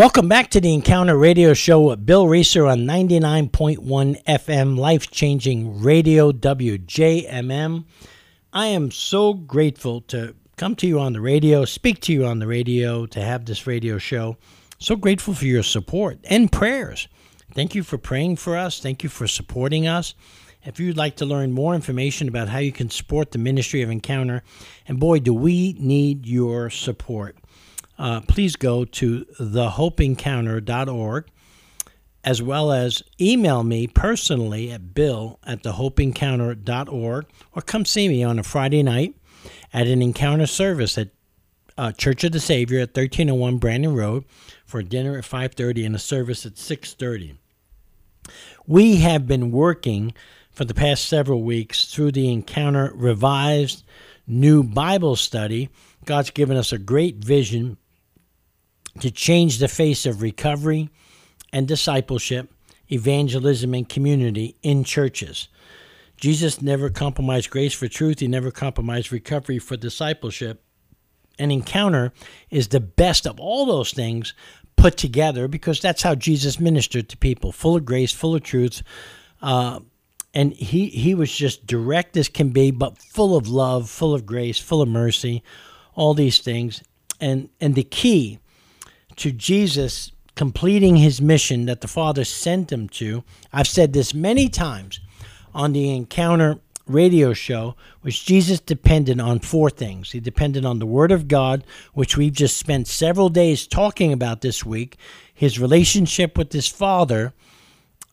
Welcome back to the Encounter Radio Show with Bill Reeser on 99.1 FM, life changing radio WJMM. I am so grateful to come to you on the radio, speak to you on the radio, to have this radio show. So grateful for your support and prayers. Thank you for praying for us. Thank you for supporting us. If you'd like to learn more information about how you can support the ministry of Encounter, and boy, do we need your support uh, please go to thehopeencounter.org as well as email me personally at bill at thehopeencounter.org or come see me on a Friday night at an encounter service at uh, Church of the Savior at 1301 Brandon Road for dinner at 5.30 and a service at 6.30. We have been working for the past several weeks through the Encounter Revised New Bible Study. God's given us a great vision to change the face of recovery and discipleship, evangelism, and community in churches. Jesus never compromised grace for truth, he never compromised recovery for discipleship. An encounter is the best of all those things put together because that's how Jesus ministered to people full of grace, full of truth. Uh, and he, he was just direct as can be, but full of love, full of grace, full of mercy, all these things. And, and the key to Jesus completing his mission that the Father sent him to. I've said this many times on the Encounter radio show, which Jesus depended on four things. He depended on the Word of God, which we've just spent several days talking about this week, his relationship with his Father,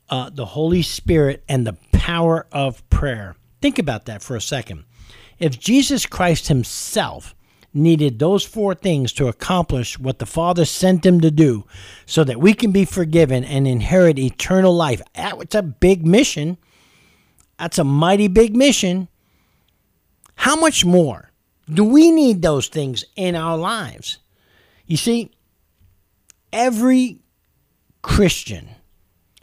uh, the Holy Spirit, and the power of prayer. Think about that for a second. If Jesus Christ himself needed those four things to accomplish what the Father sent him to do so that we can be forgiven and inherit eternal life. That's a big mission. That's a mighty big mission. How much more do we need those things in our lives? You see, every Christian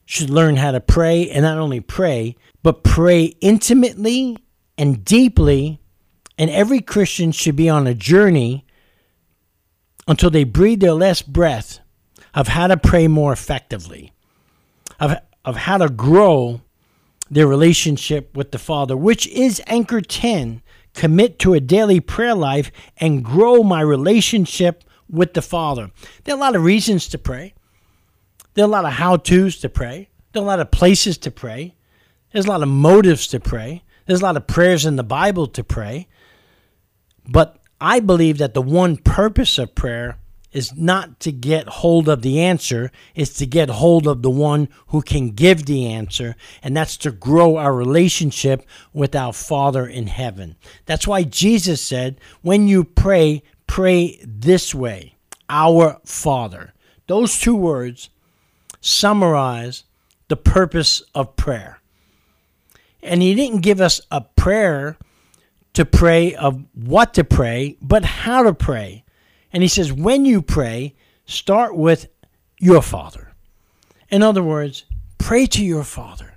should learn how to pray and not only pray, but pray intimately and deeply and every Christian should be on a journey until they breathe their last breath of how to pray more effectively, of, of how to grow their relationship with the Father, which is Anchor 10 commit to a daily prayer life and grow my relationship with the Father. There are a lot of reasons to pray. There are a lot of how to's to pray. There are a lot of places to pray. There's a lot of motives to pray. There's a lot of prayers in the Bible to pray. But I believe that the one purpose of prayer is not to get hold of the answer, it's to get hold of the one who can give the answer, and that's to grow our relationship with our Father in heaven. That's why Jesus said, when you pray, pray this way Our Father. Those two words summarize the purpose of prayer. And He didn't give us a prayer to pray of what to pray, but how to pray. And he says, when you pray, start with your Father. In other words, pray to your Father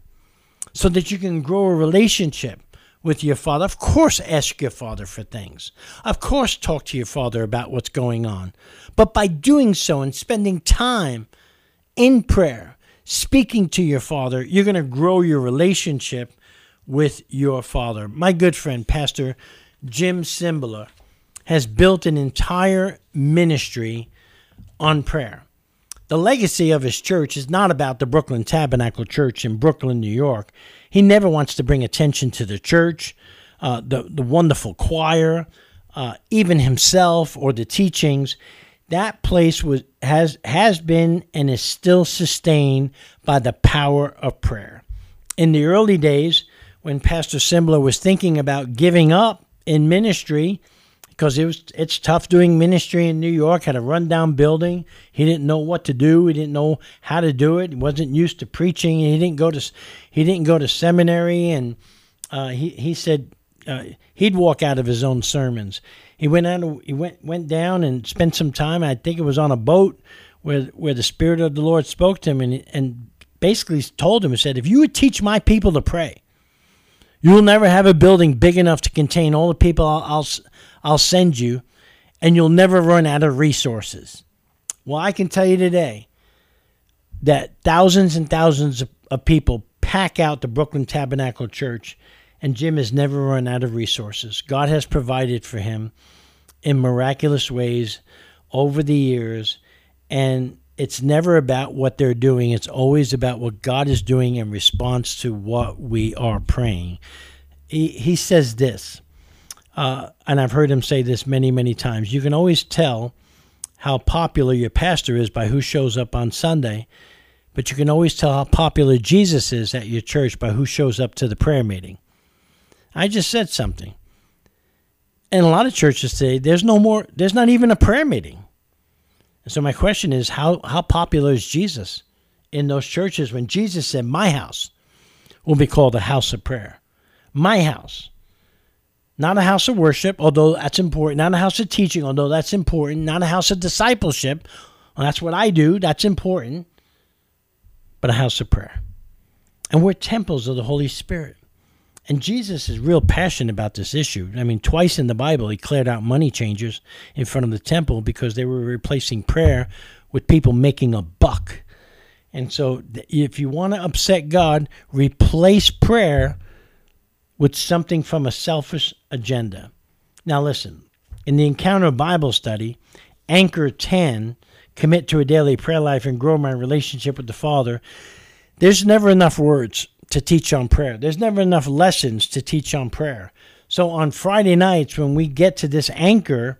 so that you can grow a relationship with your Father. Of course, ask your Father for things. Of course, talk to your Father about what's going on. But by doing so and spending time in prayer, speaking to your Father, you're going to grow your relationship with your father. My good friend, Pastor Jim Cymbala, has built an entire ministry on prayer. The legacy of his church is not about the Brooklyn Tabernacle Church in Brooklyn, New York. He never wants to bring attention to the church, uh, the, the wonderful choir, uh, even himself or the teachings. That place was has has been and is still sustained by the power of prayer. In the early days, when Pastor Cymbala was thinking about giving up in ministry because it was it's tough doing ministry in New York. Had a rundown building. He didn't know what to do. He didn't know how to do it. He wasn't used to preaching. He didn't go to he didn't go to seminary. And uh, he he said uh, he'd walk out of his own sermons. He went out. He went went down and spent some time. I think it was on a boat where where the Spirit of the Lord spoke to him and and basically told him and said, "If you would teach my people to pray." You will never have a building big enough to contain all the people I'll, I'll, I'll send you, and you'll never run out of resources. Well, I can tell you today that thousands and thousands of, of people pack out the Brooklyn Tabernacle Church, and Jim has never run out of resources. God has provided for him in miraculous ways over the years, and it's never about what they're doing. It's always about what God is doing in response to what we are praying. He, he says this, uh, and I've heard him say this many, many times. You can always tell how popular your pastor is by who shows up on Sunday, but you can always tell how popular Jesus is at your church by who shows up to the prayer meeting. I just said something. In a lot of churches today, there's no more, there's not even a prayer meeting. And so my question is how, how popular is Jesus in those churches when Jesus said, My house will be called a house of prayer? My house. Not a house of worship, although that's important. Not a house of teaching, although that's important. Not a house of discipleship. Well, that's what I do. That's important. But a house of prayer. And we're temples of the Holy Spirit. And Jesus is real passionate about this issue. I mean, twice in the Bible, he cleared out money changers in front of the temple because they were replacing prayer with people making a buck. And so, if you want to upset God, replace prayer with something from a selfish agenda. Now, listen, in the Encounter Bible study, Anchor 10, commit to a daily prayer life and grow my relationship with the Father, there's never enough words to teach on prayer. There's never enough lessons to teach on prayer. So on Friday nights, when we get to this anchor,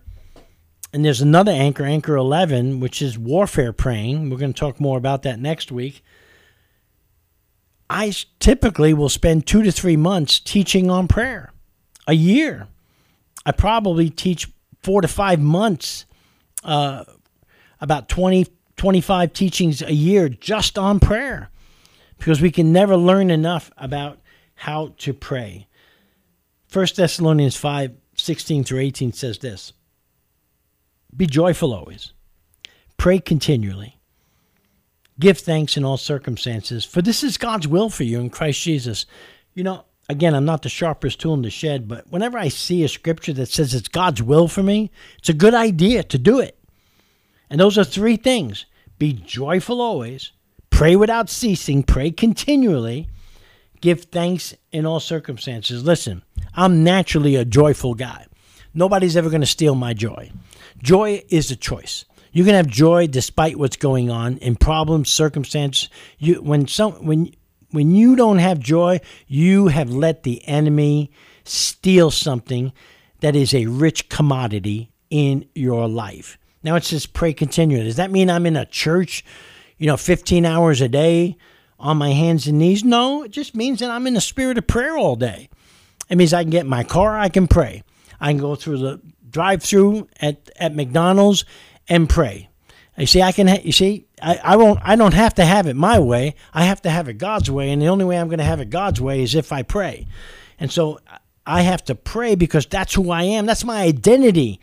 and there's another anchor, Anchor 11, which is warfare praying. We're going to talk more about that next week. I typically will spend two to three months teaching on prayer, a year. I probably teach four to five months, uh, about 20, 25 teachings a year just on prayer because we can never learn enough about how to pray. 1 Thessalonians 5 16 through 18 says this Be joyful always, pray continually, give thanks in all circumstances, for this is God's will for you in Christ Jesus. You know, again, I'm not the sharpest tool in the shed, but whenever I see a scripture that says it's God's will for me, it's a good idea to do it. And those are three things be joyful always, Pray without ceasing, pray continually, give thanks in all circumstances. Listen, I'm naturally a joyful guy. Nobody's ever going to steal my joy. Joy is a choice. You can have joy despite what's going on in problems, circumstances. You when some when when you don't have joy, you have let the enemy steal something that is a rich commodity in your life. Now it says pray continually. Does that mean I'm in a church you know, 15 hours a day on my hands and knees. No, it just means that I'm in the spirit of prayer all day. It means I can get in my car, I can pray. I can go through the drive through at, at McDonald's and pray. You see, I can. Ha- you see, I, I won't. I don't have to have it my way. I have to have it God's way, and the only way I'm going to have it God's way is if I pray. And so I have to pray because that's who I am. That's my identity.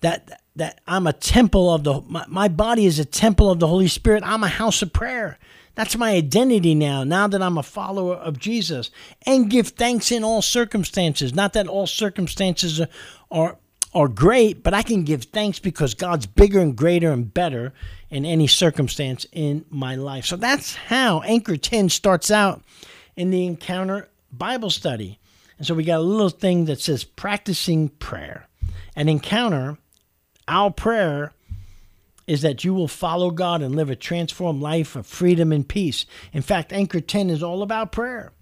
That that I'm a temple of the my, my body is a temple of the Holy Spirit. I'm a house of prayer. That's my identity now, now that I'm a follower of Jesus. And give thanks in all circumstances. Not that all circumstances are, are, are great, but I can give thanks because God's bigger and greater and better in any circumstance in my life. So that's how Anchor 10 starts out in the Encounter Bible study. And so we got a little thing that says practicing prayer. An encounter our prayer is that you will follow God and live a transformed life of freedom and peace. In fact, Anchor 10 is all about prayer.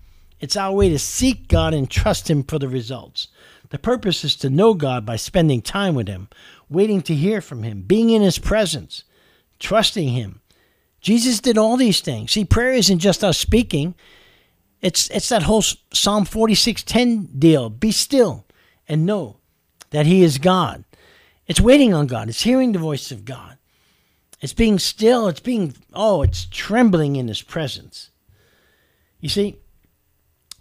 It's our way to seek God and trust Him for the results. The purpose is to know God by spending time with Him, waiting to hear from Him, being in His presence, trusting Him. Jesus did all these things. See, prayer isn't just us speaking. It's it's that whole Psalm 46:10 deal. Be still and know that he is God. It's waiting on God. It's hearing the voice of God. It's being still. It's being, oh, it's trembling in His presence. You see,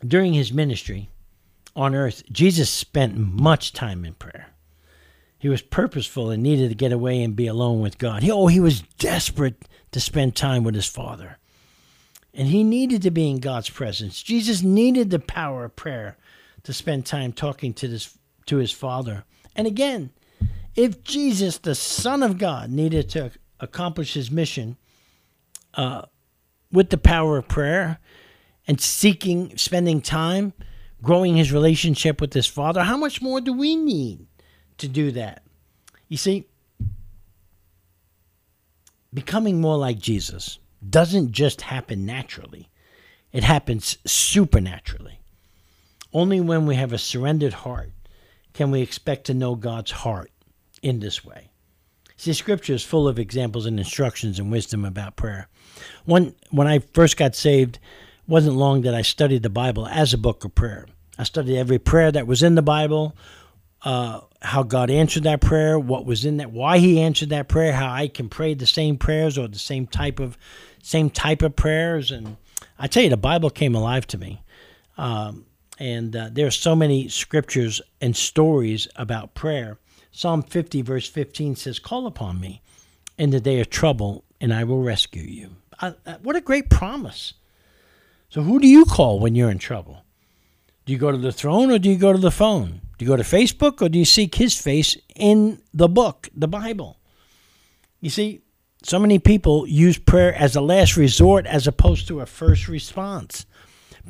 during His ministry on earth, Jesus spent much time in prayer. He was purposeful and needed to get away and be alone with God. He, oh, he was desperate to spend time with his Father. And he needed to be in God's presence. Jesus needed the power of prayer to spend time talking to, this, to his Father. And again, if Jesus, the Son of God, needed to accomplish his mission uh, with the power of prayer and seeking, spending time, growing his relationship with his Father, how much more do we need to do that? You see, becoming more like Jesus doesn't just happen naturally, it happens supernaturally. Only when we have a surrendered heart can we expect to know God's heart in this way. See, Scripture is full of examples and instructions and wisdom about prayer. One, when I first got saved, wasn't long that I studied the Bible as a book of prayer. I studied every prayer that was in the Bible, uh, how God answered that prayer, what was in that, why He answered that prayer, how I can pray the same prayers or the same type of same type of prayers. And I tell you, the Bible came alive to me. Um, and uh, there are so many scriptures and stories about prayer. Psalm 50, verse 15 says, Call upon me in the day of trouble, and I will rescue you. I, I, what a great promise. So, who do you call when you're in trouble? Do you go to the throne or do you go to the phone? Do you go to Facebook or do you seek his face in the book, the Bible? You see, so many people use prayer as a last resort as opposed to a first response.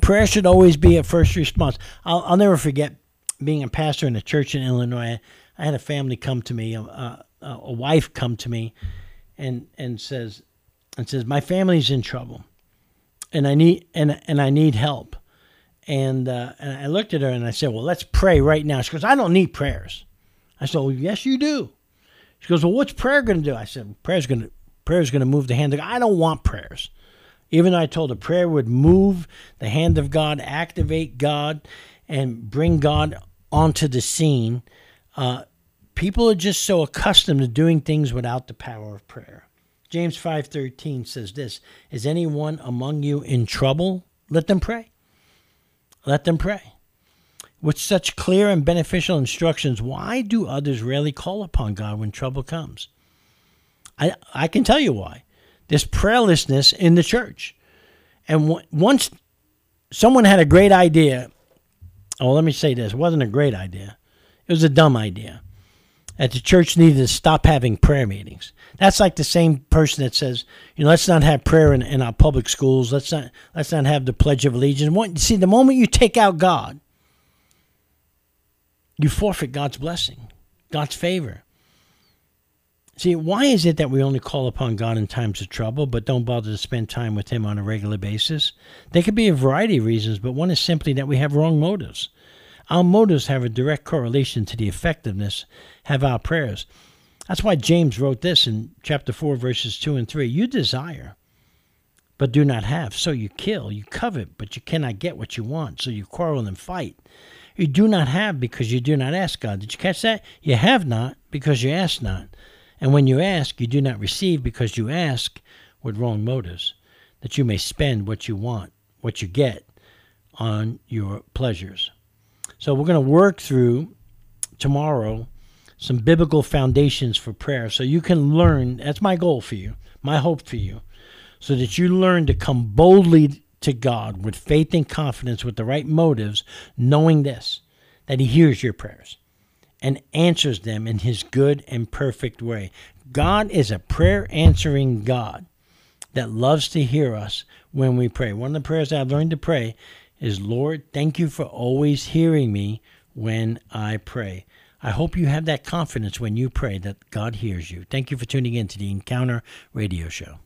Prayer should always be a first response. I'll, I'll never forget being a pastor in a church in Illinois. I had a family come to me, a, a, a wife come to me, and and says, and says, my family's in trouble, and I need and and I need help. And, uh, and I looked at her and I said, well, let's pray right now. She goes, I don't need prayers. I said, well, yes, you do. She goes, well, what's prayer going to do? I said, prayer's going to prayer's going to move the hand of God. I don't want prayers. Even though I told her prayer would move the hand of God, activate God, and bring God onto the scene, uh, people are just so accustomed to doing things without the power of prayer. James 5:13 says this, "Is anyone among you in trouble? Let them pray. Let them pray." With such clear and beneficial instructions, why do others rarely call upon God when trouble comes? I, I can tell you why. There's prayerlessness in the church. And w- once someone had a great idea, oh, let me say this wasn't a great idea, it was a dumb idea. That the church needed to stop having prayer meetings. That's like the same person that says, you know, let's not have prayer in, in our public schools. Let's not let's not have the Pledge of Allegiance. What, See, the moment you take out God, you forfeit God's blessing, God's favor. See, why is it that we only call upon God in times of trouble, but don't bother to spend time with Him on a regular basis? There could be a variety of reasons, but one is simply that we have wrong motives. Our motives have a direct correlation to the effectiveness of our prayers. That's why James wrote this in chapter 4, verses 2 and 3. You desire, but do not have, so you kill. You covet, but you cannot get what you want, so you quarrel and fight. You do not have because you do not ask God. Did you catch that? You have not because you ask not. And when you ask, you do not receive because you ask with wrong motives, that you may spend what you want, what you get on your pleasures. So we're going to work through tomorrow some biblical foundations for prayer so you can learn. That's my goal for you, my hope for you, so that you learn to come boldly to God with faith and confidence, with the right motives, knowing this, that He hears your prayers and answers them in his good and perfect way. God is a prayer answering God that loves to hear us when we pray. One of the prayers I've learned to pray is Lord, thank you for always hearing me when I pray. I hope you have that confidence when you pray that God hears you. Thank you for tuning in to the Encounter Radio Show.